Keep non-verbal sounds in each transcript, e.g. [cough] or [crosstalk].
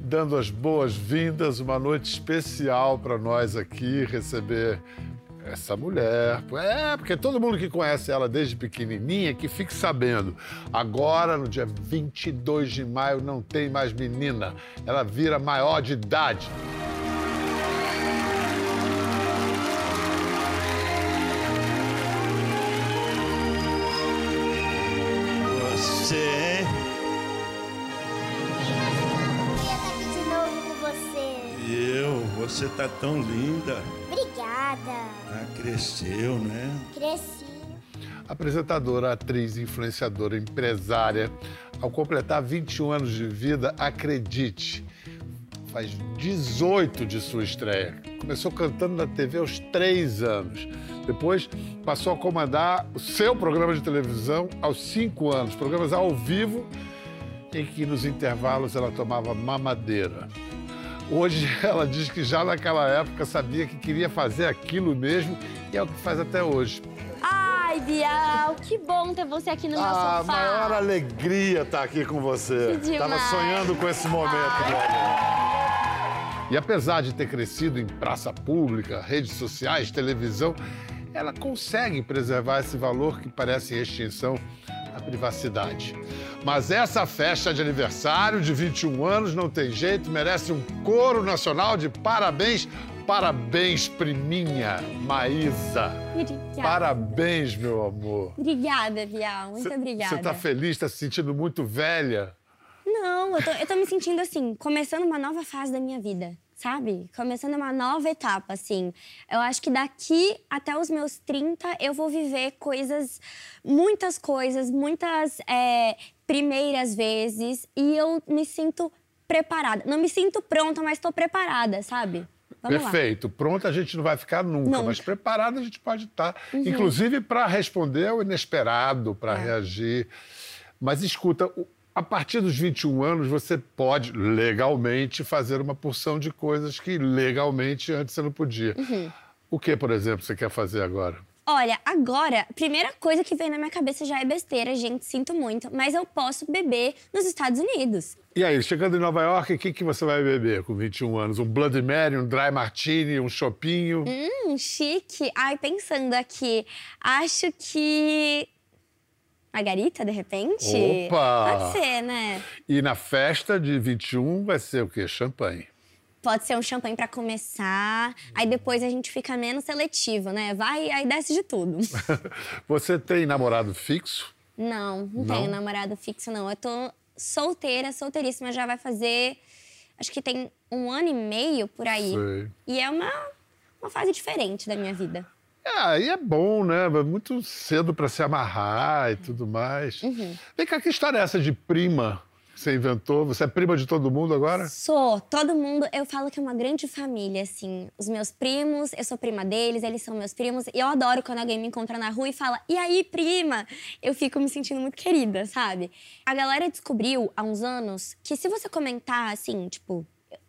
Dando as boas-vindas, uma noite especial para nós aqui, receber essa mulher. É, porque todo mundo que conhece ela desde pequenininha que fique sabendo. Agora, no dia 22 de maio, não tem mais menina. Ela vira maior de idade. Você tá tão linda. Obrigada. Ah, cresceu, né? Cresci. Apresentadora, atriz, influenciadora, empresária. Ao completar 21 anos de vida, acredite, faz 18 de sua estreia. Começou cantando na TV aos 3 anos. Depois passou a comandar o seu programa de televisão aos 5 anos, programas ao vivo, em que nos intervalos ela tomava mamadeira. Hoje [laughs] ela diz que já naquela época sabia que queria fazer aquilo mesmo e é o que faz até hoje. Ai, Bial, que bom ter você aqui no meu A sofá. maior alegria estar aqui com você. Que Tava sonhando com esse momento, meu amor. E apesar de ter crescido em praça pública, redes sociais, televisão, ela consegue preservar esse valor que parece em extinção, a privacidade. Mas essa festa de aniversário de 21 anos não tem jeito, merece um coro nacional de parabéns. Parabéns, priminha Maísa. Obrigada. Parabéns, meu amor. Obrigada, Bial. Muito obrigada. Você tá feliz, tá se sentindo muito velha? Não, eu tô, eu tô me sentindo assim, começando uma nova fase da minha vida, sabe? Começando uma nova etapa, assim. Eu acho que daqui até os meus 30 eu vou viver coisas, muitas coisas, muitas é, primeiras vezes e eu me sinto preparada. Não me sinto pronta, mas tô preparada, sabe? Vamos lá. Perfeito. Pronta a gente não vai ficar nunca, Nunca. mas preparada a gente pode estar. Uhum. Inclusive para responder ao inesperado, É. para reagir. Mas escuta, a partir dos 21 anos você pode legalmente fazer uma porção de coisas que legalmente antes você não podia. Uhum. O que, por exemplo, você quer fazer agora? Olha, agora, a primeira coisa que vem na minha cabeça já é besteira, gente, sinto muito, mas eu posso beber nos Estados Unidos. E aí, chegando em Nova York, o que, que você vai beber com 21 anos? Um Bloody Mary, um Dry Martini, um chopinho? Hum, chique. Ai, pensando aqui, acho que. Margarita, de repente? Opa! Pode ser, né? E na festa de 21 vai ser o quê? Champanhe. Pode ser um champanhe pra começar, aí depois a gente fica menos seletivo, né? Vai, aí desce de tudo. [laughs] Você tem namorado fixo? não, não, Não? tenho namorado fixo, não. Eu tô solteira, solteiríssima, já vai fazer. Acho que tem um ano e meio por aí. Sei. E é uma, uma fase diferente da minha vida. É, aí é bom, né? É Muito cedo para se amarrar e tudo mais. Uhum. Vem cá, que história é essa de prima que você inventou? Você é prima de todo mundo agora? Sou, todo mundo, eu falo que é uma grande família, assim. Os meus primos, eu sou prima deles, eles são meus primos. E eu adoro quando alguém me encontra na rua e fala, e aí, prima? Eu fico me sentindo muito querida, sabe? A galera descobriu há uns anos que se você comentar, assim, tipo,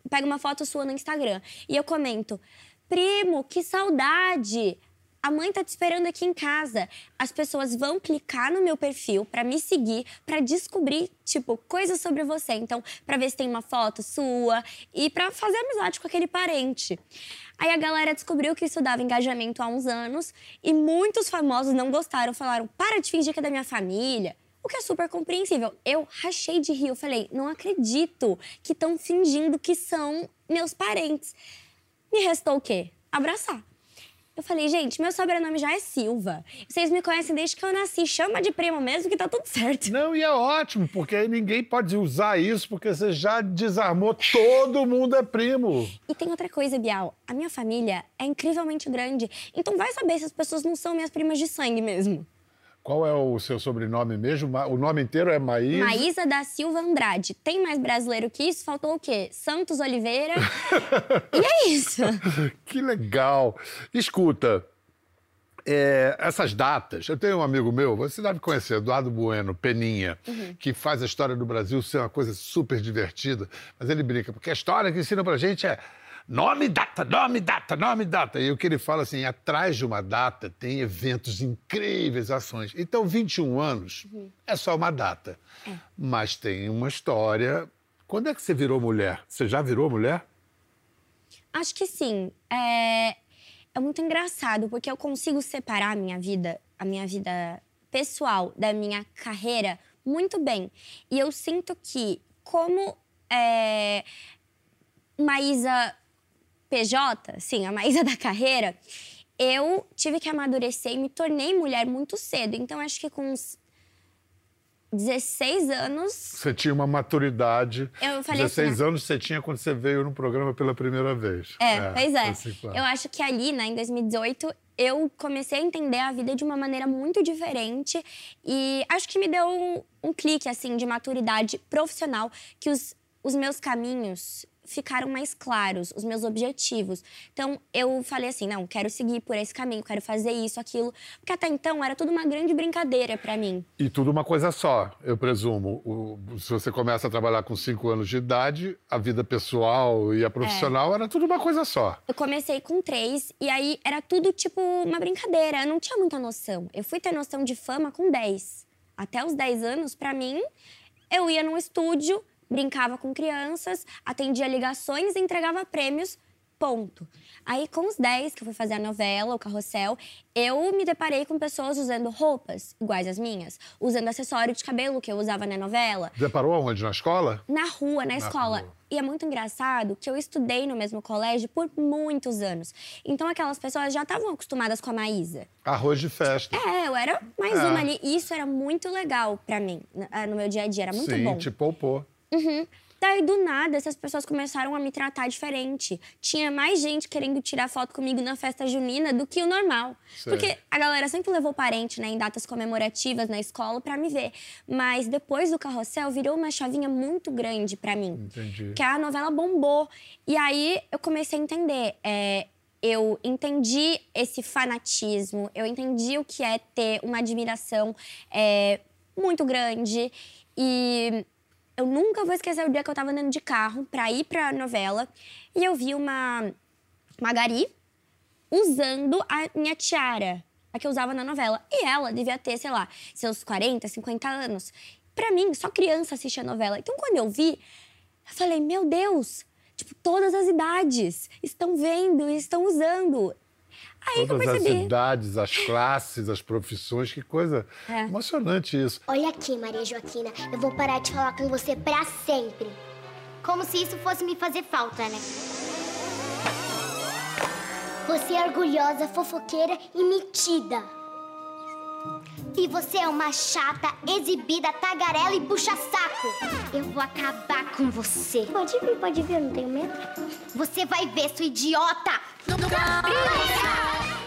pega uma foto sua no Instagram e eu comento, primo, que saudade! A mãe tá te esperando aqui em casa. As pessoas vão clicar no meu perfil pra me seguir, pra descobrir, tipo, coisas sobre você. Então, pra ver se tem uma foto sua e pra fazer amizade com aquele parente. Aí a galera descobriu que isso dava engajamento há uns anos e muitos famosos não gostaram, falaram: "Para de fingir que é da minha família". O que é super compreensível. Eu rachei de rir, eu falei: "Não acredito que estão fingindo que são meus parentes". Me restou o quê? Abraçar. Eu falei, gente, meu sobrenome já é Silva. Vocês me conhecem desde que eu nasci. Chama de primo mesmo que tá tudo certo. Não, e é ótimo, porque aí ninguém pode usar isso, porque você já desarmou todo mundo é primo. E tem outra coisa, Bial. A minha família é incrivelmente grande. Então vai saber se as pessoas não são minhas primas de sangue mesmo. Qual é o seu sobrenome mesmo? O nome inteiro é Maísa? Maísa da Silva Andrade. Tem mais brasileiro que isso? Faltou o quê? Santos Oliveira. [laughs] e é isso. Que legal. Escuta, é, essas datas. Eu tenho um amigo meu, você deve conhecer, Eduardo Bueno, Peninha, que faz a história do Brasil ser uma coisa super divertida. Mas ele brinca, porque a história que ensina pra gente é Nome, data, nome, data, nome, data. E o que ele fala assim, atrás de uma data tem eventos incríveis, ações. Então, 21 anos é só uma data. Mas tem uma história. Quando é que você virou mulher? Você já virou mulher? Acho que sim. É, é muito engraçado, porque eu consigo separar a minha vida, a minha vida pessoal da minha carreira muito bem. E eu sinto que, como é, Maísa PJ, sim, a Maísa [laughs] da carreira, eu tive que amadurecer e me tornei mulher muito cedo. Então, acho que com uns 16 anos. Você tinha uma maturidade. Eu falei 16 assim, anos você tinha quando você veio no programa pela primeira vez. É, pois é. assim, claro. Eu acho que ali, né, em 2018, eu comecei a entender a vida de uma maneira muito diferente e acho que me deu um, um clique, assim, de maturidade profissional, que os, os meus caminhos ficaram mais claros, os meus objetivos. Então, eu falei assim, não, quero seguir por esse caminho, quero fazer isso, aquilo. Porque até então era tudo uma grande brincadeira pra mim. E tudo uma coisa só, eu presumo. O- se você começa a trabalhar com 5 anos de idade, a vida pessoal e a profissional era tudo uma coisa só. Eu comecei com três e aí era tudo tipo uma brincadeira. Eu não tinha muita noção. Eu fui ter noção de fama com 10. Até os 10 anos, pra mim, eu ia num estúdio, brincava com crianças, atendia ligações e entregava prêmios. Ponto. Aí, com os 10, que eu fui fazer a novela, o carrossel, eu me deparei com pessoas usando roupas iguais às minhas, usando acessório de cabelo que eu usava na novela, Deparou aonde? Na escola? na rua, na, escola. rua. E é muito engraçado que eu estudei no mesmo colégio por muitos anos. Então aquelas pessoas já estavam acostumadas com a Maísa. Arroz de festa. É, eu era mais É. uma ali. E isso era muito legal pra mim, no meu dia a dia. Era muito Sim, bom. te poupou. Uhum. Daí, do nada, essas pessoas começaram a me tratar diferente. Tinha mais gente querendo tirar foto comigo na festa junina do que o normal. Porque a galera sempre levou parente, né, em datas comemorativas na escola pra me ver. Mas depois do carrossel, virou uma chavinha muito grande pra mim. Entendi. Que a novela bombou. E aí, eu comecei a entender. é, eu entendi esse fanatismo, eu entendi o que é ter uma admiração é, muito grande. E eu nunca vou esquecer o dia que eu tava andando de carro pra ir pra novela e eu vi uma Magari usando a minha tiara, a que eu usava na novela. E ela devia ter, sei lá, seus 40, 50 anos. Pra mim, só criança assistia a novela. Então, quando eu vi, eu falei, meu Deus, tipo, todas as idades estão vendo e estão usando. Aí que eu Todas as idades, as classes, as profissões, que coisa É. emocionante isso. Olha aqui, Maria Joaquina, eu vou parar de falar com você pra sempre. Como se isso fosse me fazer falta, né? Você é orgulhosa, fofoqueira e metida. E você é uma chata, exibida, tagarela e puxa-saco. Eu vou acabar com você. Pode vir, pode vir, eu não tenho medo. Você vai ver, sua idiota!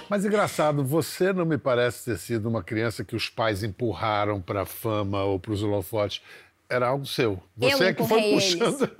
Mas engraçado, você não me parece ter sido uma criança que os pais empurraram para a fama ou para os holofotes. Era algo seu. Você Eu é que foi empurrei eles. puxando.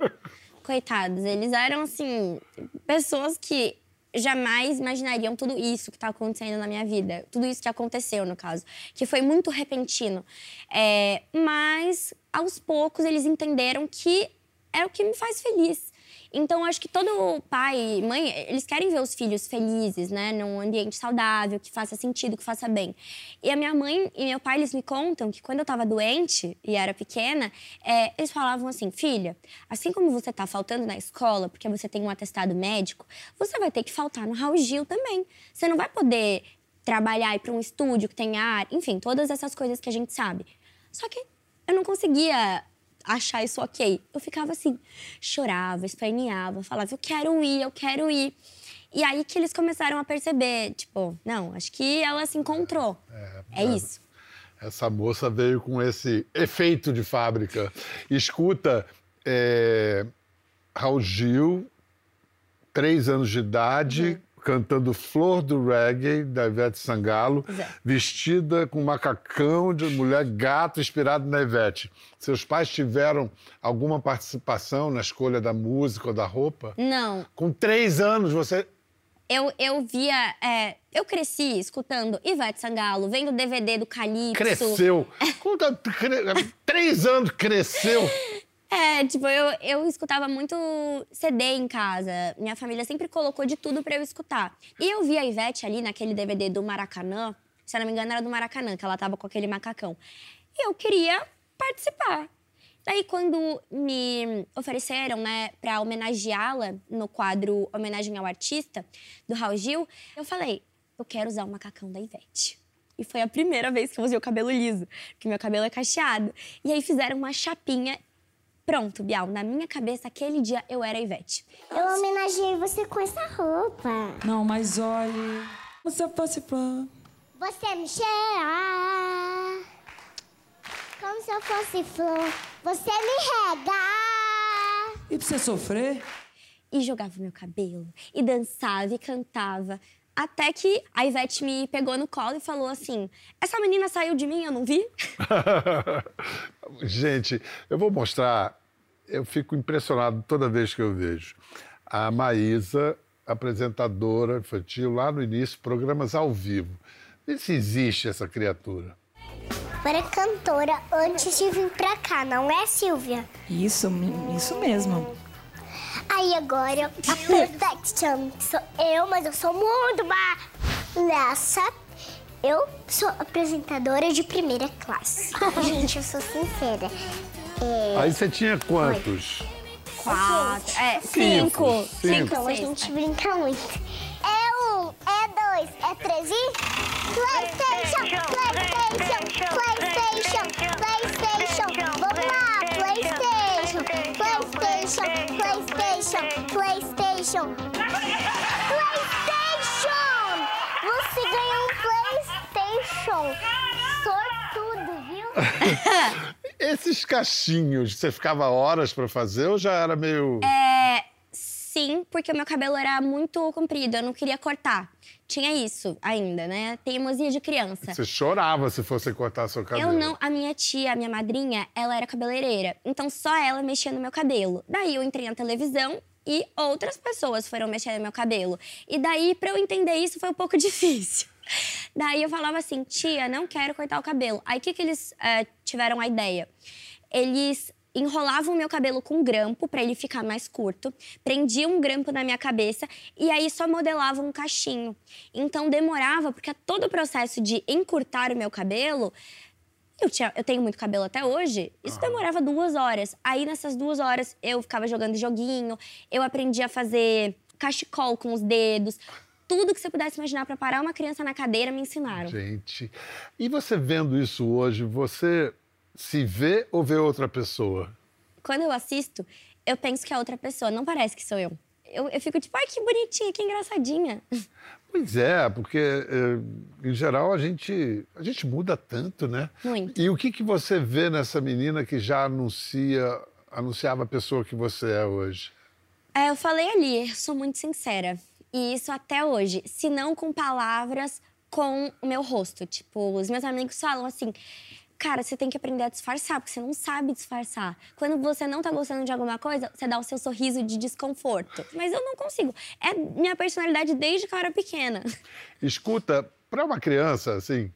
Coitados, eles eram, assim, pessoas que jamais imaginariam tudo isso que tá acontecendo na minha vida. Tudo isso que aconteceu, no caso. Que foi muito repentino. É, mas, aos poucos, eles entenderam que é o que me faz feliz. Então, acho que todo pai e mãe, eles querem ver os filhos felizes, né? Num ambiente saudável, que faça sentido, que faça bem. E a minha mãe e meu pai, eles me contam que quando eu tava doente e era pequena, é, eles falavam assim, filha, assim como você tá faltando na escola porque você tem um atestado médico, você vai ter que faltar no Raul Gil também. Você não vai poder trabalhar, ir para um estúdio que tem ar, enfim, todas essas coisas que a gente sabe. Só que eu não conseguia achar isso ok. Eu ficava assim, chorava, esperneava, falava, eu quero ir, eu quero ir. E aí que eles começaram a perceber, tipo, não, acho que ela se encontrou. É, isso. Essa moça veio com esse efeito de fábrica. Escuta, é, Raul Gil, três anos de idade, cantando Flor do Reggae, da Ivete Sangalo, Exato. vestida com macacão de mulher gato inspirado na Ivete. Seus pais tiveram alguma participação na escolha da música ou da roupa? Não, Com três anos, você eu, eu via. é, eu cresci escutando Ivete Sangalo, vendo o DVD do Calypso. cresceu. [laughs] Com cre- Três anos cresceu. É, tipo, eu, eu escutava muito CD em casa. Minha família sempre colocou de tudo pra eu escutar. E eu vi a Ivete ali naquele DVD do Maracanã. Se eu não me engano, era do Maracanã, que ela tava com aquele macacão. E eu queria participar. Daí, quando me ofereceram, né, pra homenageá-la no quadro Homenagem ao Artista, do Raul Gil, eu falei, eu quero usar o macacão da Ivete. E foi a primeira vez que eu usei o cabelo liso, porque meu cabelo é cacheado. E aí fizeram uma chapinha. Pronto, Bial, na minha cabeça, aquele dia eu era a Ivete. Eu homenageei você com essa roupa. Não, mas olhe, você fosse flor. Você me cheira como se eu fosse flor. Você me rega. E pra você sofrer? E jogava meu cabelo, e dançava, e cantava. Até que a Ivete me pegou no colo e falou assim: Essa menina saiu de mim, eu não vi? [laughs] Gente, eu vou mostrar. Eu fico impressionado toda vez que eu vejo. A Maísa, apresentadora infantil, lá no início, programas ao vivo. Vê se existe essa criatura. Eu era cantora antes de vir pra cá, não é, Silvia? Isso, isso mesmo. Aí agora, a Perfection sou eu, mas eu sou muito má nessa. Eu sou apresentadora de primeira classe. [laughs] Gente, eu sou sincera. É, Aí você tinha quantos? Quatro. É, Cinco. cinco. Cinco. então a gente brinca muito. É um, é dois, é três e... Playstation, Playstation, Playstation, Playstation. Vamos lá, Playstation, Playstation, Playstation, Playstation. Playstation! Você ganhou um Playstation. Sortudo, viu? [laughs] Esses cachinhos, você ficava horas pra fazer ou já era meio. É, sim, porque o meu cabelo era muito comprido, eu não queria cortar. Tinha isso ainda, né? Teimosia de criança. Você chorava se fosse cortar seu cabelo. Eu não, a minha tia, a minha madrinha, ela era cabeleireira. Então só ela mexia no meu cabelo. Daí eu entrei na televisão e outras pessoas foram mexer no meu cabelo. E daí, pra eu entender isso, foi um pouco [laughs] difícil. [laughs] Daí eu falava assim, tia, não quero cortar o cabelo. Aí o que, que eles eh, tiveram a ideia? Eles enrolavam o meu cabelo com grampo pra ele ficar mais curto, prendiam um grampo na minha cabeça e aí só modelavam um cachinho. Então demorava, porque todo o processo de encurtar o meu cabelo eu, tinha, eu tenho muito cabelo até hoje, isso demorava duas horas. Aí, nessas duas horas, eu ficava jogando joguinho, eu aprendi a fazer cachecol com os dedos. Tudo que você pudesse imaginar pra parar uma criança na cadeira, me ensinaram. Gente. E você vendo isso hoje, você se vê ou vê outra pessoa? Quando eu assisto, eu penso que é outra pessoa, não parece que sou eu. Eu, eu fico tipo, ai, que bonitinha, que engraçadinha. [laughs] Pois é, porque eh, em geral a gente, a gente muda tanto, né? Muito. E o que, que você vê nessa menina que já anuncia, anunciava a pessoa que você é hoje? É, eu falei ali, eu sou muito sincera. E isso até hoje. Se não com palavras, com o meu rosto. Tipo, os meus amigos falam assim. Cara, você tem que aprender a disfarçar, porque você não sabe disfarçar. Quando você não tá gostando de alguma coisa, você dá o seu sorriso de desconforto. Mas eu não consigo. É minha personalidade desde que eu era pequena. Escuta, para uma criança, assim,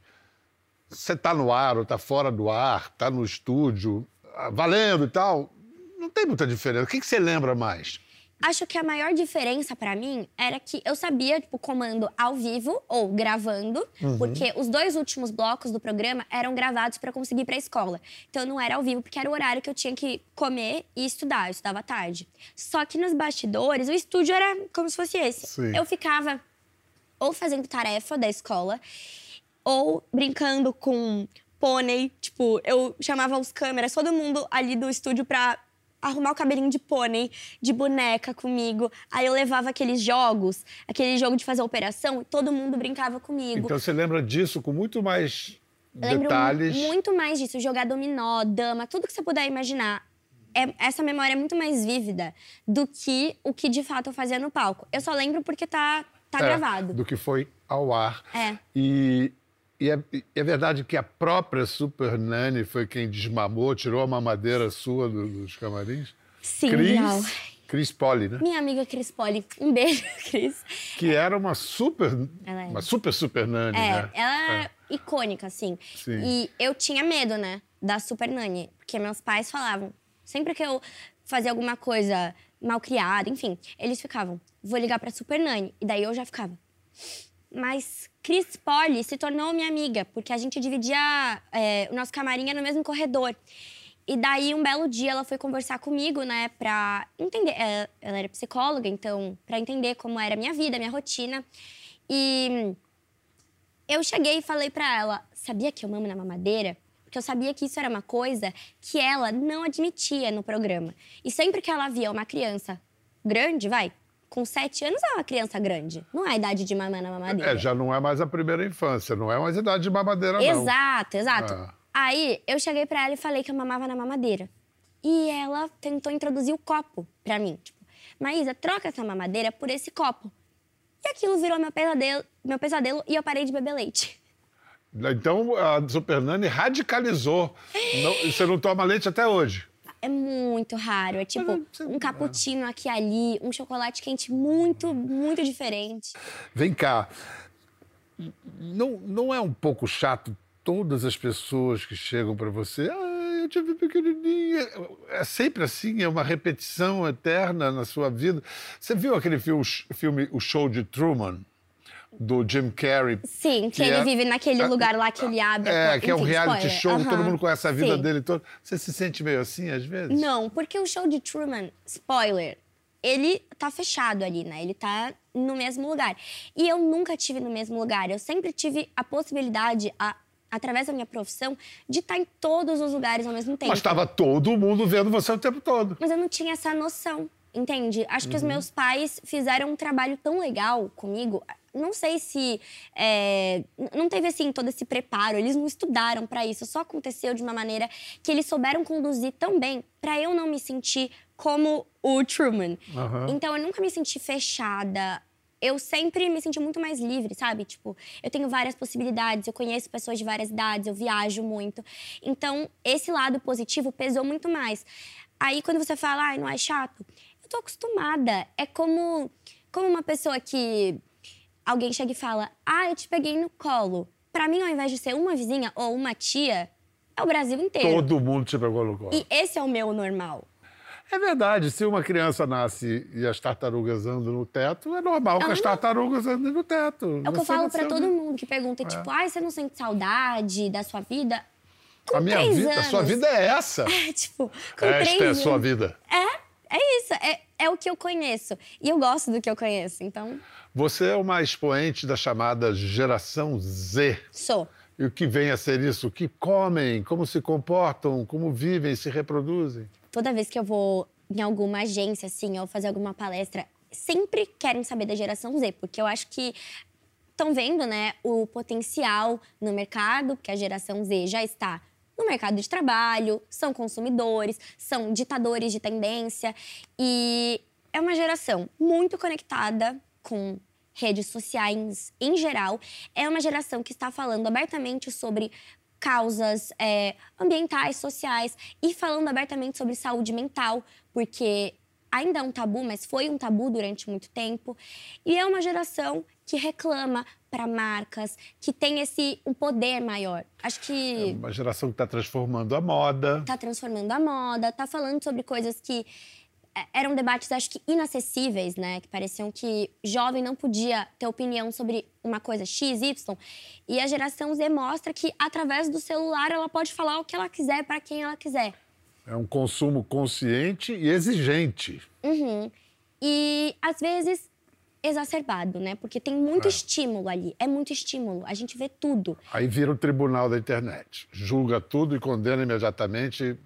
você tá no ar ou tá fora do ar, tá no estúdio, ah, valendo e tal, não tem muita diferença. O que, que você lembra mais? Acho que a maior diferença pra mim era que eu sabia, tipo, comando ao vivo ou gravando, porque os dois últimos blocos do programa eram gravados pra conseguir ir pra escola. Então não era ao vivo, porque era o horário que eu tinha que comer e estudar. Eu estudava à tarde. Só que nos bastidores, o estúdio era como se fosse esse. Sim. Eu ficava ou fazendo tarefa da escola, ou brincando com pônei. Tipo, eu chamava os câmeras, todo mundo ali do estúdio pra arrumar o cabelinho de pônei, de boneca comigo. Aí eu levava aqueles jogos, aquele jogo de fazer operação, e todo mundo brincava comigo. Então você lembra disso com muito mais Eu lembro detalhes. mu- muito mais disso, jogar dominó, dama, tudo que você puder imaginar. É- essa memória é muito mais vívida do que o que de fato eu fazia no palco. Eu só lembro porque tá, tá É, gravado. Do que foi ao ar. É. E, e é, é verdade que a própria Super Nani foi quem desmamou, tirou a mamadeira sua do- dos camarins? Sim. Cris, Cris Poli, né? Minha amiga Cris Poli. Um beijo, [laughs] Cris. Que era uma super, Ela é. uma super Super Nani, É, né? ela é icônica, assim. Sim. E eu tinha medo, né, da Super Nani. Porque meus pais falavam, Sempre que eu fazia alguma coisa mal criada, enfim, eles ficavam, vou ligar pra Super Nani. E daí eu já ficava. Mas Cris Polly se tornou minha amiga, porque a gente dividia é, o nosso camarim no mesmo corredor. E daí, um belo dia, ela foi conversar comigo, né, pra entender. é, Ela era psicóloga, então, pra entender como era a minha vida, a minha rotina. E eu cheguei e falei pra ela: sabia que eu mamo na mamadeira? Porque eu sabia que isso era uma coisa que ela não admitia no programa. E sempre que ela via uma criança grande, vai, com sete anos é uma criança grande. Não é a idade de mamar na mamadeira. É, já não é mais a primeira infância, não é mais idade de mamadeira, não. Exato, exato. Ah. Aí eu cheguei pra ela e falei que eu mamava na mamadeira. E ela tentou introduzir o copo pra mim. Tipo, Maísa, troca essa mamadeira por esse copo. E aquilo virou meu pesadelo, meu pesadelo e eu parei de beber leite. Então a Super Nani radicalizou. Não- você não toma leite até hoje. É muito raro. É tipo um cappuccino aqui e ali, um chocolate quente muito, muito diferente. Vem cá. Não, não é um pouco chato todas as pessoas que chegam para você? Ah, eu te vi pequenininha. É sempre assim, é uma repetição eterna na sua vida. Você viu aquele filme, filme O Show de Truman? Do Jim Carrey? Sim, que, ele é- vive naquele lugar lá que ele abre. É, que é um Enfim, reality spoiler. show, todo Aham. mundo conhece a vida Sim. dele todo. Você se sente meio assim às vezes? Não, porque o show de Truman, spoiler, ele tá fechado ali, né? Ele tá no mesmo lugar. E eu nunca tive no mesmo lugar. Eu sempre tive a possibilidade, a- através da minha profissão, de estar em todos os lugares ao mesmo tempo. Mas estava todo mundo vendo você o tempo todo. Mas eu não tinha essa noção, entende? Acho que os meus pais fizeram um trabalho tão legal comigo. Não sei se é, não teve assim todo esse preparo. Eles não estudaram pra isso. Só aconteceu de uma maneira que eles souberam conduzir tão bem pra eu não me sentir como o Truman. Aham. Então eu nunca me senti fechada. Eu sempre me senti muito mais livre, sabe? Tipo, eu tenho várias possibilidades, eu conheço pessoas de várias idades, eu viajo muito. Então, esse lado positivo pesou muito mais. Aí, quando você fala, ai, não é chato, eu tô acostumada. É como, como uma pessoa que alguém chega e fala, ah, eu te peguei no colo. Pra mim, ao invés de ser uma vizinha ou uma tia, é o Brasil inteiro. Todo mundo te pegou no colo. E esse é o meu normal. É verdade, se uma criança nasce e as tartarugas andam no teto, é normal que as tartarugas andem no teto. É o que eu falo pra nasceu todo mundo que pergunta, tipo, ai, você não sente saudade da sua vida? Com A minha vida, a anos. sua vida é essa. [laughs] É, tipo, com Esta três é a sua vida. É, é isso. É, é o que eu conheço. E eu gosto do que eu conheço, então Você é uma expoente da chamada geração Z. sou. E o que vem a ser isso? O que comem, como se comportam, como vivem, se reproduzem. Toda vez que eu vou em alguma agência, assim, ou fazer alguma palestra, sempre querem saber da geração Z, porque eu acho que estão vendo, né, o potencial no mercado, porque a geração Z já está no mercado de trabalho, são consumidores, são ditadores de tendência e é uma geração muito conectada com redes sociais em geral. É uma geração que está falando abertamente sobre causas é, ambientais, sociais e falando abertamente sobre saúde mental, porque ainda é um tabu, mas foi um tabu durante muito tempo. E é uma geração que reclama para marcas, que tem esse um poder maior. Acho que Uma geração que está transformando a moda. tá transformando a moda, tá falando sobre coisas que é, eram debates, acho que inacessíveis, né? Que pareciam que jovem não podia ter opinião sobre uma coisa X, Y. E a geração Z mostra que, através do celular, ela pode falar o que ela quiser para quem ela quiser. É um consumo consciente e exigente. Uhum. E, às vezes, exacerbado, né? Porque tem muito estímulo ali. É muito estímulo. A gente vê tudo. Aí vira o tribunal da internet. Julga tudo e condena imediatamente.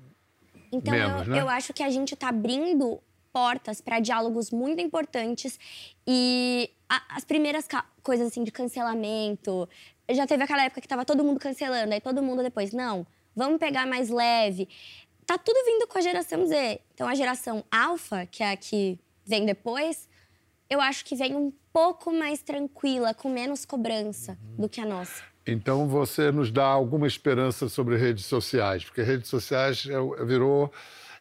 Então, Menos, eu, né? eu acho que a gente está abrindo portas para diálogos muito importantes e a- as primeiras coisas assim de cancelamento. Já teve aquela época que tava todo mundo cancelando, aí todo mundo depois, não, vamos pegar mais leve. Tá tudo vindo com a geração Z. Então, a geração alfa, que é a que vem depois, eu acho que vem um pouco mais tranquila, com menos cobrança do que a nossa. Então você nos dá alguma esperança sobre redes sociais, porque redes sociais é, virou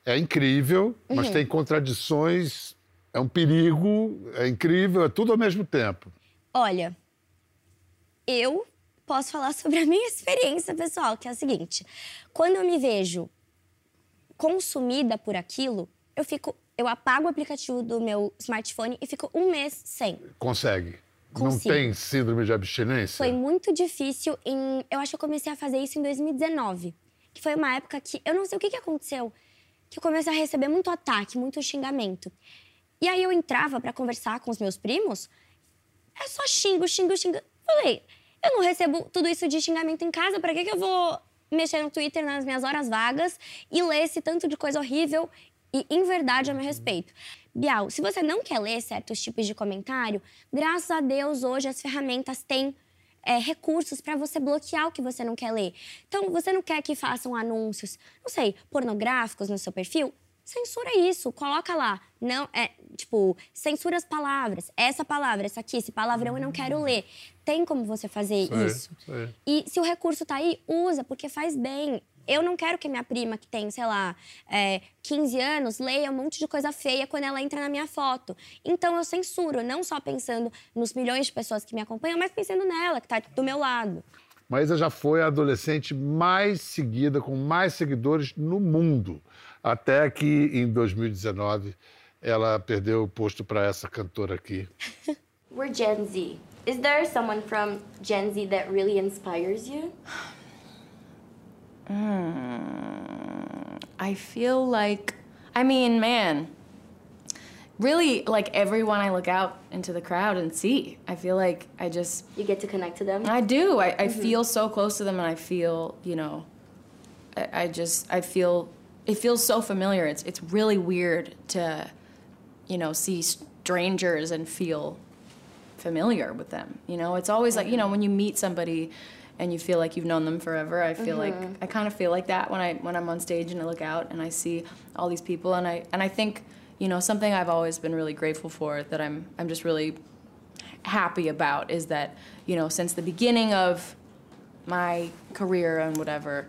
é incrível, mas tem contradições, é um perigo, é incrível, é tudo ao mesmo tempo. Olha, eu posso falar [laughs] sobre a minha experiência pessoal, que é a seguinte: quando eu me vejo consumida por aquilo, eu fico. Eu apago o aplicativo do meu smartphone e fico um mês sem. Consegue? Consigo. Não tem síndrome de abstinência? Foi muito difícil em. Eu acho que eu comecei a fazer isso em 2019. Que foi uma época que. Eu não sei o que, que aconteceu. Que eu comecei a receber muito ataque, muito xingamento. E aí eu entrava pra conversar com os meus primos. É só xingo, xingo, xingo. Falei, eu não recebo tudo isso de xingamento em casa, pra que, que eu vou mexer no Twitter nas minhas horas vagas e ler esse tanto de coisa horrível e em verdade a meu respeito? Bial, se você não quer ler certos tipos de comentário, graças a Deus hoje as ferramentas têm é, recursos para você bloquear o que você não quer ler. Então, você não quer que façam anúncios, não sei, pornográficos no seu perfil? Censura isso, coloca lá. Não, é, tipo, censura as palavras. Essa palavra, essa aqui, esse palavrão eu não quero ler. Tem como você fazer Sei, isso. sei. E se o recurso tá aí, usa, porque faz bem. Eu não quero que minha prima, que tem, sei lá, é, 15 anos, leia um monte de coisa feia quando ela entra na minha foto. Então eu censuro, não só pensando nos milhões de pessoas que me acompanham, mas pensando nela, que tá do meu lado. Maísa já foi a adolescente mais seguida, com mais seguidores no mundo. Até que em 2019 ela perdeu o posto para essa cantora aqui. [laughs] We're Gen Z. Is there someone from Gen Z that really inspires you? [sighs] Hmm. I feel like, I mean, man, really, like everyone I look out into the crowd and see, I feel like I just, You get to connect to them? I do. I, I mm-hmm. feel so close to them, and I feel, you know, I, I just, I feel, it feels so familiar. It's, it's really weird to, you know, see strangers and feel familiar with them. You know, it's always like, you mm-hmm. know, when you meet somebody and you feel like you've known them forever, I feel like, mm-hmm. I kind of feel like that when I, when I'm on stage and I look out and I see all these people, and I, and I think, you know, something I've always been really grateful for that I'm, I'm just really happy about is that you know since the beginning of my career and whatever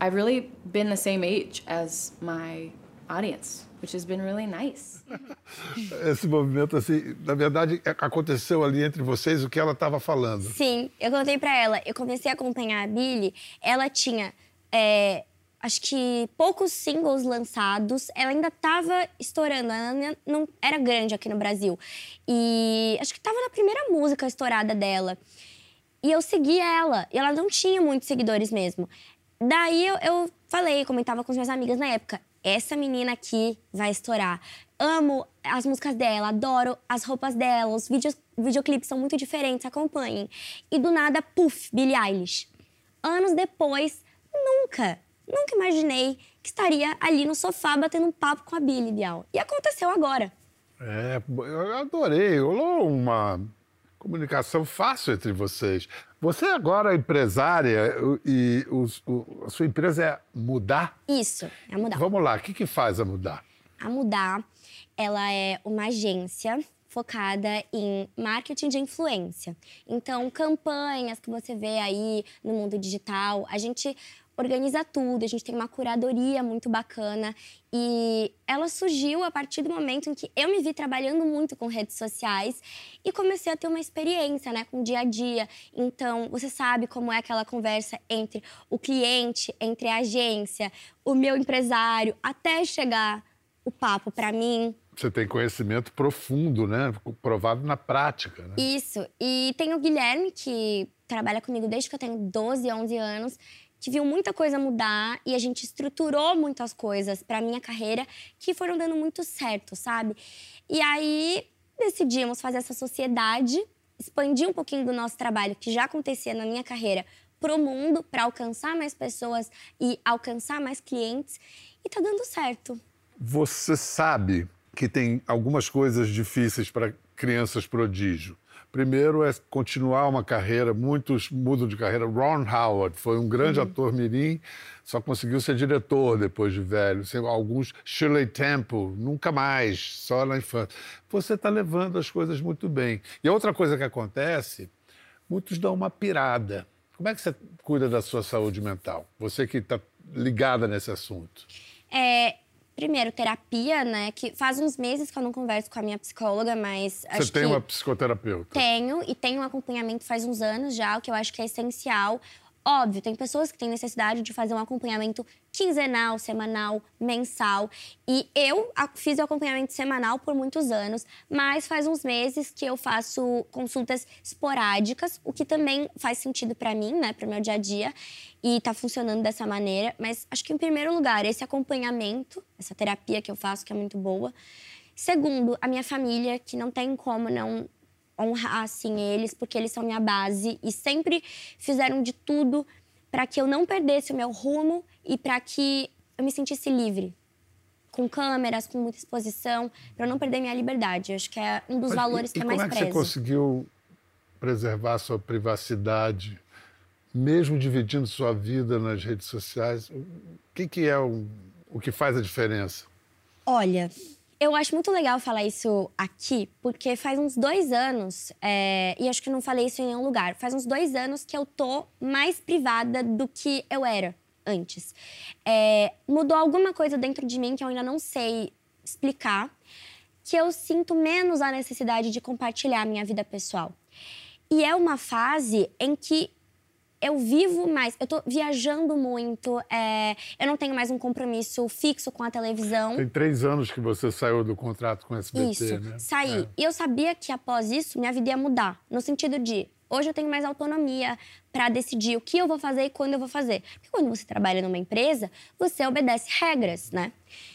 i've really been the same age as my audience which has been really nice [laughs] Esse movimento, assim, na verdade, é- aconteceu ali entre vocês o que ela estava falando. Sim, eu contei pra ela. Eu comecei a acompanhar a Billie. Ela tinha, é, acho que poucos singles lançados. Ela ainda tava estourando. Ela ainda não era grande aqui no Brasil. E acho que tava na primeira música estourada dela. E eu segui ela. E ela não tinha muitos seguidores mesmo. Daí eu, eu falei, comentava com as minhas amigas na época. Essa menina aqui vai estourar. Amo as músicas dela, adoro as roupas dela, os vídeos, videoclipes são muito diferentes, acompanhem. E do nada, puf, Billie Eilish. Anos depois, nunca, nunca imaginei que estaria ali no sofá batendo um papo com a Billie Bial. E aconteceu agora. É, eu adorei. Rolou uma comunicação fácil entre vocês. Você agora é empresária e o- a sua empresa é mudar? Isso, é mudar. Vamos lá, o que, que faz a mudar? A Mudar, ela é uma agência focada em marketing de influência. Então, campanhas que você vê aí no mundo digital, a gente organiza tudo, a gente tem uma curadoria muito bacana e ela surgiu a partir do momento em que eu me vi trabalhando muito com redes sociais e comecei a ter uma experiência, né, com o dia a dia. Então, você sabe como é aquela conversa entre o cliente, entre a agência, o meu empresário, até chegar o papo para mim. Você tem conhecimento profundo, né? Provado na prática. Né? Isso. E tem o Guilherme, que trabalha comigo desde que eu tenho 12, 11 anos, que viu muita coisa mudar e a gente estruturou muitas coisas para minha carreira que foram dando muito certo, sabe? E aí decidimos fazer essa sociedade, expandir um pouquinho do nosso trabalho que já acontecia na minha carreira pro mundo para alcançar mais pessoas e alcançar mais clientes e tá dando certo. Você sabe que tem algumas coisas difíceis para crianças prodígio. Primeiro é continuar uma carreira, muitos mudam de carreira. Ron Howard foi um grande ator mirim, só conseguiu ser diretor depois de velho. Alguns, Shirley Temple, nunca mais, só na infância. Você está levando as coisas muito bem. E a outra coisa que acontece, muitos dão uma pirada. Como é que você cuida da sua saúde mental? Você que está ligada nesse assunto. É, primeiro, terapia, né? Que faz uns meses que eu não converso com a minha psicóloga, mas acho Você tem uma psicoterapeuta? tenho e tenho um acompanhamento faz uns anos já, o que eu acho que é essencial. Óbvio, tem pessoas que têm necessidade de fazer um acompanhamento quinzenal, semanal, mensal. E eu fiz o acompanhamento semanal por muitos anos, mas faz uns meses que eu faço consultas esporádicas, o que também faz sentido para mim, né, para o meu dia a dia, e tá funcionando dessa maneira. Mas acho que, em primeiro lugar, esse acompanhamento, essa terapia que eu faço, que é muito boa. Segundo, a minha família, que não tem como não honrar assim eles, porque eles são minha base e sempre fizeram de tudo para que eu não perdesse o meu rumo e para que eu me sentisse livre. Com câmeras, com muita exposição, para eu não perder minha liberdade. Eu acho que é um dos Mas valores e, que e é mais como é que prezo. você conseguiu preservar a sua privacidade, mesmo dividindo sua vida nas redes sociais? O que, que é o, o que faz a diferença? Olha, eu acho muito legal falar isso aqui, porque faz uns dois anos, é, e acho que não falei isso em nenhum lugar, faz uns dois anos que eu tô mais privada do que eu era antes. É, mudou alguma coisa dentro de mim que eu ainda não sei explicar, que eu sinto menos a necessidade de compartilhar minha vida pessoal. E é uma fase em que eu vivo mais, eu tô viajando muito, é, eu não tenho mais um compromisso fixo com a televisão. Tem três anos que você saiu do contrato com o SBT, Isso, né? saí. É. E eu sabia que após isso, minha vida ia mudar. No sentido de, hoje eu tenho mais autonomia para decidir o que eu vou fazer e quando eu vou fazer. Porque quando você trabalha numa empresa, você obedece regras, né?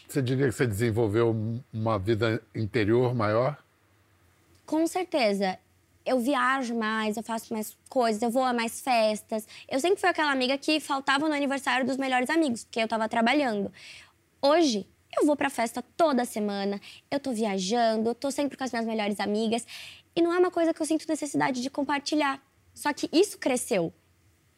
Você diria que você desenvolveu uma vida interior maior? Com certeza. Eu viajo mais, eu faço mais coisas, eu vou a mais festas. Eu sempre fui aquela amiga que faltava no aniversário dos melhores amigos, porque eu tava trabalhando. Hoje, eu vou pra festa toda semana, eu tô viajando, eu tô sempre com as minhas melhores amigas. E não é uma coisa que eu sinto necessidade de compartilhar. Só que isso cresceu.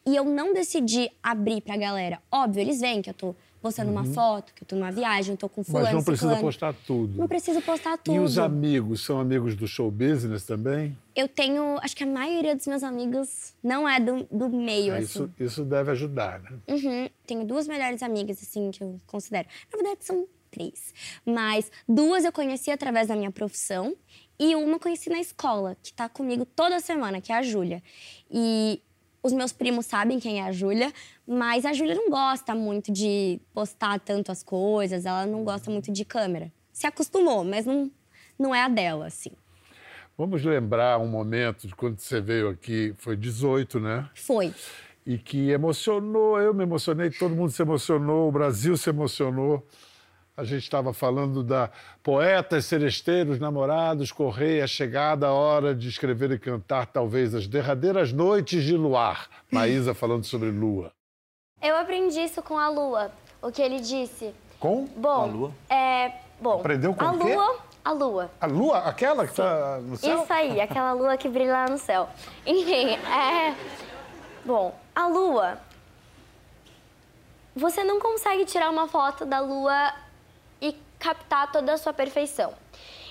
E eu não decidi abrir pra galera. Óbvio, eles veem que eu tô postando uma foto, que eu tô numa viagem, tô com fulano, Uhum. Mas não precisa ciclano. postar tudo. Não preciso postar tudo. E os amigos, são amigos do show business também? Eu tenho, acho que a maioria dos meus amigos não é do, do meio, É, assim. isso, isso deve ajudar, né? Uhum. Tenho duas melhores amigas, assim, que eu considero. Na verdade, são três. Mas duas eu conheci através da minha profissão e uma conheci na escola, que tá comigo toda semana, que é a Júlia. E os meus primos sabem quem é a Júlia, mas a Júlia não gosta muito de postar tanto as coisas, ela não gosta muito de câmera. Se acostumou, mas não, não é a dela, assim. Vamos lembrar um momento de quando você veio aqui, foi 18, né? Foi. E que emocionou, eu me emocionei, todo mundo se emocionou, o Brasil se emocionou. A gente estava falando da poetas, seresteiros, namorados, correia, chegada a hora de escrever e cantar talvez as derradeiras noites de luar. Maísa [laughs] falando sobre lua. Eu aprendi isso com a Lua, o que ele disse. Com? Bom, A Lua? é. Bom, Aprendeu com a o quê? Lua. A Lua. A lua? Aquela que está no céu? Isso aí, aquela lua que brilha lá no céu. [laughs] Enfim, é. Bom, a lua. Você não consegue tirar uma foto da lua captar toda a sua perfeição.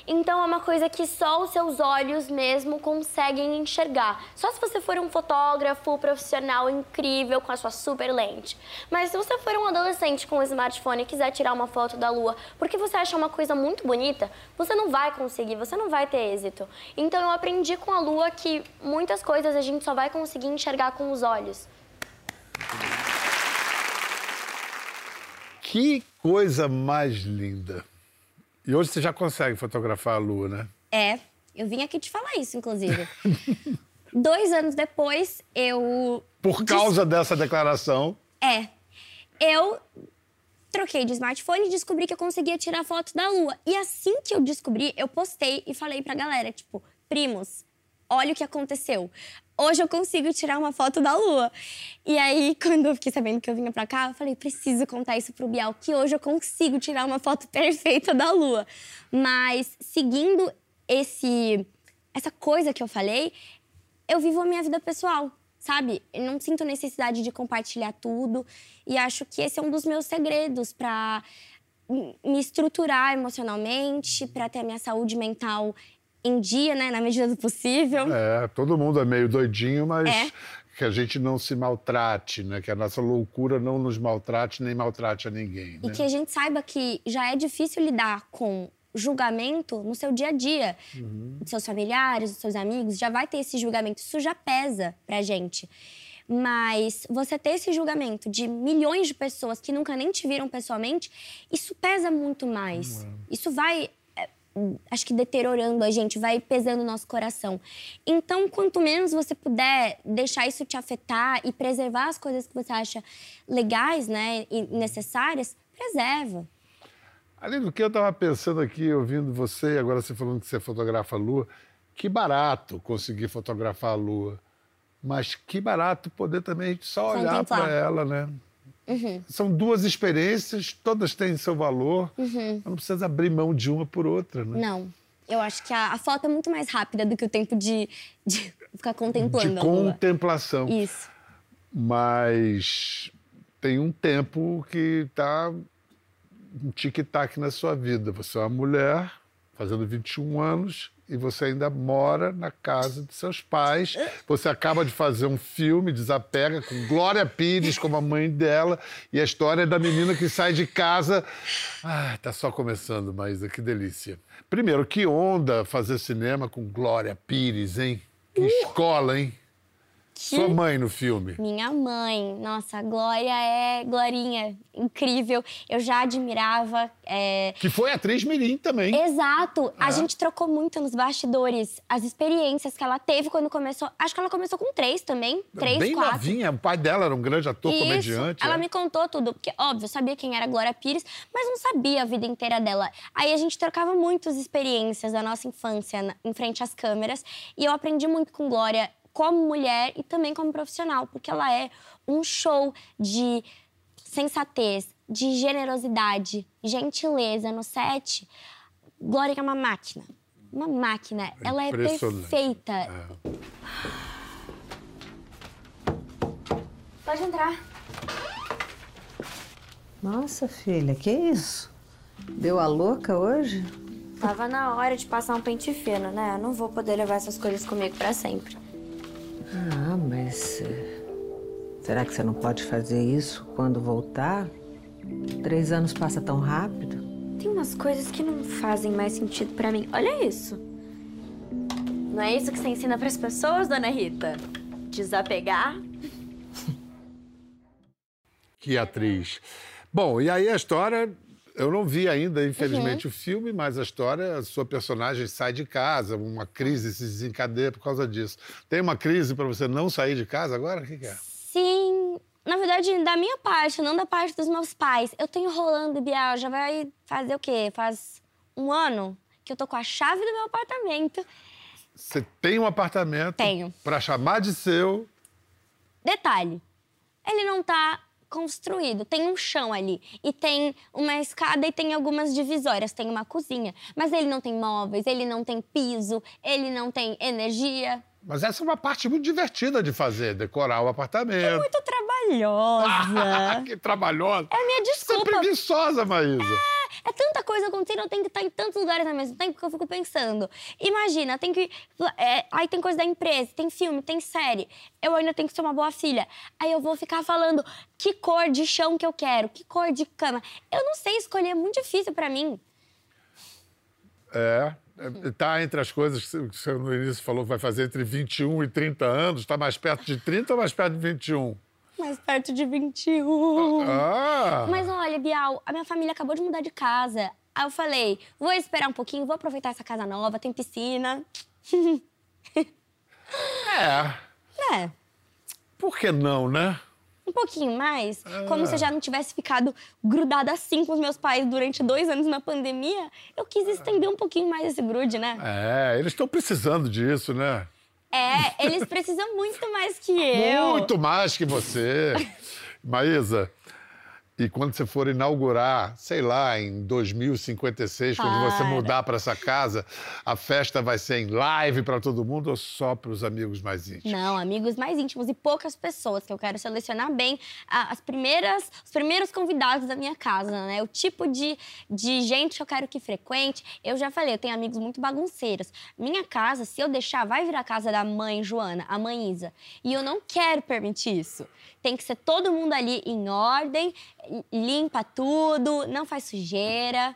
Então é uma coisa que só os seus olhos mesmo conseguem enxergar. Só se você for um fotógrafo profissional incrível com a sua super lente. Mas se você for um adolescente com um smartphone e quiser tirar uma foto da lua porque você acha uma coisa muito bonita, você não vai conseguir, você não vai ter êxito. Então eu aprendi com a lua que muitas coisas a gente só vai conseguir enxergar com os olhos. Que coisa mais linda. E hoje você já consegue fotografar a lua, né? É, eu vim aqui te falar isso, inclusive. [laughs] Dois anos depois, eu. Por causa dessa declaração, É. Eu troquei de smartphone e descobri que eu conseguia tirar foto da lua. E assim que eu descobri, eu postei e falei pra galera, tipo, primos, olha o que aconteceu. Hoje eu consigo tirar uma foto da lua. E aí, [laughs] quando eu fiquei sabendo que eu vinha pra cá, eu falei, preciso contar isso pro Bial, que hoje eu consigo tirar uma foto [laughs] perfeita da lua. Mas seguindo esse essa coisa que eu falei, eu vivo a minha vida pessoal, sabe? Eu não sinto necessidade de compartilhar tudo e acho que esse é um dos meus segredos para me estruturar emocionalmente, para ter a minha saúde mental em dia, né, na medida do possível. é, todo mundo é meio doidinho, mas É. que a gente não se maltrate, né? Que a nossa loucura não nos maltrate nem maltrate a ninguém. E né? que a gente saiba que já é difícil lidar com julgamento no seu dia a dia. Dos seus familiares, dos seus amigos, já vai ter esse julgamento. Isso já pesa pra gente. Mas você ter esse julgamento de milhões de pessoas que nunca nem te viram pessoalmente, isso pesa muito mais. Isso vai acho que deteriorando a gente, vai pesando o nosso coração. Então, quanto menos você puder deixar isso te afetar e preservar as coisas que você acha legais, né, e necessárias, preserva. Além do que eu estava pensando aqui, ouvindo você, agora você falando que você fotografa a lua, que barato conseguir fotografar a lua. Mas que barato poder também só olhar para ela, né? São duas experiências, todas têm seu valor. mas Não precisa abrir mão de uma por outra, né? Não. Eu acho que a, a foto é muito mais rápida do que o tempo de, de [laughs] ficar contemplando De contemplação. Isso. Mas tem um tempo que está um tic-tac na sua vida. Você é uma mulher fazendo 21 anos e você ainda mora na casa de seus pais. Você acaba de fazer um filme, Desapega, com Glória Pires como a mãe dela. E a história é da menina que sai de casa. Ah, tá só começando, Maísa, que delícia. Primeiro, que onda fazer cinema com Glória Pires, hein? Que escola, hein? Sua mãe no filme. Minha mãe, nossa, a Glória é Glorinha, incrível. Eu já admirava. é, Que foi atriz Mirim também. Exato. A É. gente trocou muito nos bastidores as experiências que ela teve quando começou. Acho que ela começou com três também. Três, Bem quatro. novinha. O pai dela era um grande ator, Isso. comediante. Ela é. me contou tudo, porque, óbvio, eu sabia quem era a Glória Pires, mas não sabia a vida inteira dela. Aí a gente trocava muitas experiências da nossa infância na- em frente às câmeras, e eu aprendi muito com Glória como mulher e também como profissional, porque ela é um show de sensatez, de generosidade, gentileza no set. Glória é uma máquina. Uma máquina. Ela é perfeita. É. Pode entrar. Nossa, filha, que isso? Deu a louca hoje? Tava na hora de passar um pente fino, né? Eu não vou poder levar essas coisas comigo pra sempre. Ah, mas. eh, Será que você não pode fazer isso quando voltar? Três anos passa tão rápido. Tem umas coisas que não fazem mais sentido pra mim. Olha isso. Não é isso que você ensina pras pessoas, dona Rita? Desapegar? [laughs] Que atriz. Bom, e aí a história. Eu não vi ainda, infelizmente, o filme, mas a história, a sua personagem sai de casa, uma crise se desencadeia por causa disso. Tem uma crise para você não sair de casa agora? O que, que é? Sim. Na verdade, da minha parte, não da parte dos meus pais. Eu tenho rolando, Bial, já vai fazer o quê? Faz um ano que eu tô com a chave do meu apartamento. Você tem um apartamento Tenho. para chamar de seu. Detalhe, ele não tá construído. Tem um chão ali e tem uma escada e tem algumas divisórias, tem uma cozinha, mas ele não tem móveis, ele não tem piso, ele não tem energia. Mas essa é uma parte muito divertida de fazer, decorar o apartamento. Muito trabalhosa. [laughs] que trabalhosa. É a minha Você é desculpa. preguiçosa, Maísa. É tanta coisa acontecendo, eu tenho que estar em tantos lugares ao mesmo tempo que eu fico pensando. Imagina, tem que. é, aí tem coisa da empresa, tem filme, tem série. Eu ainda tenho que ser uma boa filha. Aí eu vou ficar falando que cor de chão que eu quero, que cor de cama. Eu não sei escolher, é muito difícil pra mim. É. Está entre as coisas que você no início falou que vai fazer entre 21 e 30 anos. Está mais perto de 30 ou mais perto de 21? Mais perto de 21. Ah! Mas olha, Bial, a minha família acabou de mudar de casa. Aí eu falei, vou esperar um pouquinho, vou aproveitar essa casa nova, tem piscina. [laughs] É. É, Por que não, né? um pouquinho mais. Como se eu já não tivesse ficado grudada assim com os meus pais durante dois anos na pandemia, eu quis estender um pouquinho mais esse grude, né? É, eles estão precisando disso, né? É, eles precisam muito mais que eu. Muito mais que você. Maísa, e quando você for inaugurar, sei lá, em 2056, quando você Para. mudar para essa casa, a festa vai ser em live para todo mundo ou só para os amigos mais íntimos? Não, amigos mais íntimos e poucas pessoas, que eu quero selecionar bem as primeiras, os primeiros convidados da minha casa, né? O tipo de, de gente que eu quero que frequente. Eu já falei, eu tenho amigos muito bagunceiros. Minha casa, se eu deixar, vai virar a casa da mãe Joana, a mãe Isa. E eu não quero permitir isso. Tem que ser todo mundo ali em ordem, limpa tudo, não faz sujeira.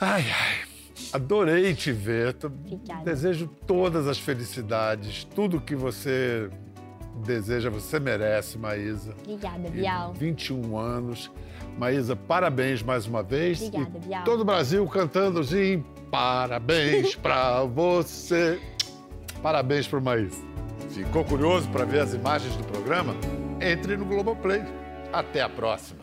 Ai, ai. Adorei te ver. Obrigada. Desejo todas as felicidades, tudo que você deseja, você merece, Maísa. Obrigada, Bial. 21 anos. Maísa, parabéns mais uma vez. Obrigada, e Bial. Todo o Brasil cantando assim, parabéns pra você. Parabéns pro Maísa. Ficou curioso para ver as imagens do programa? Entre no Globoplay. Até a próxima.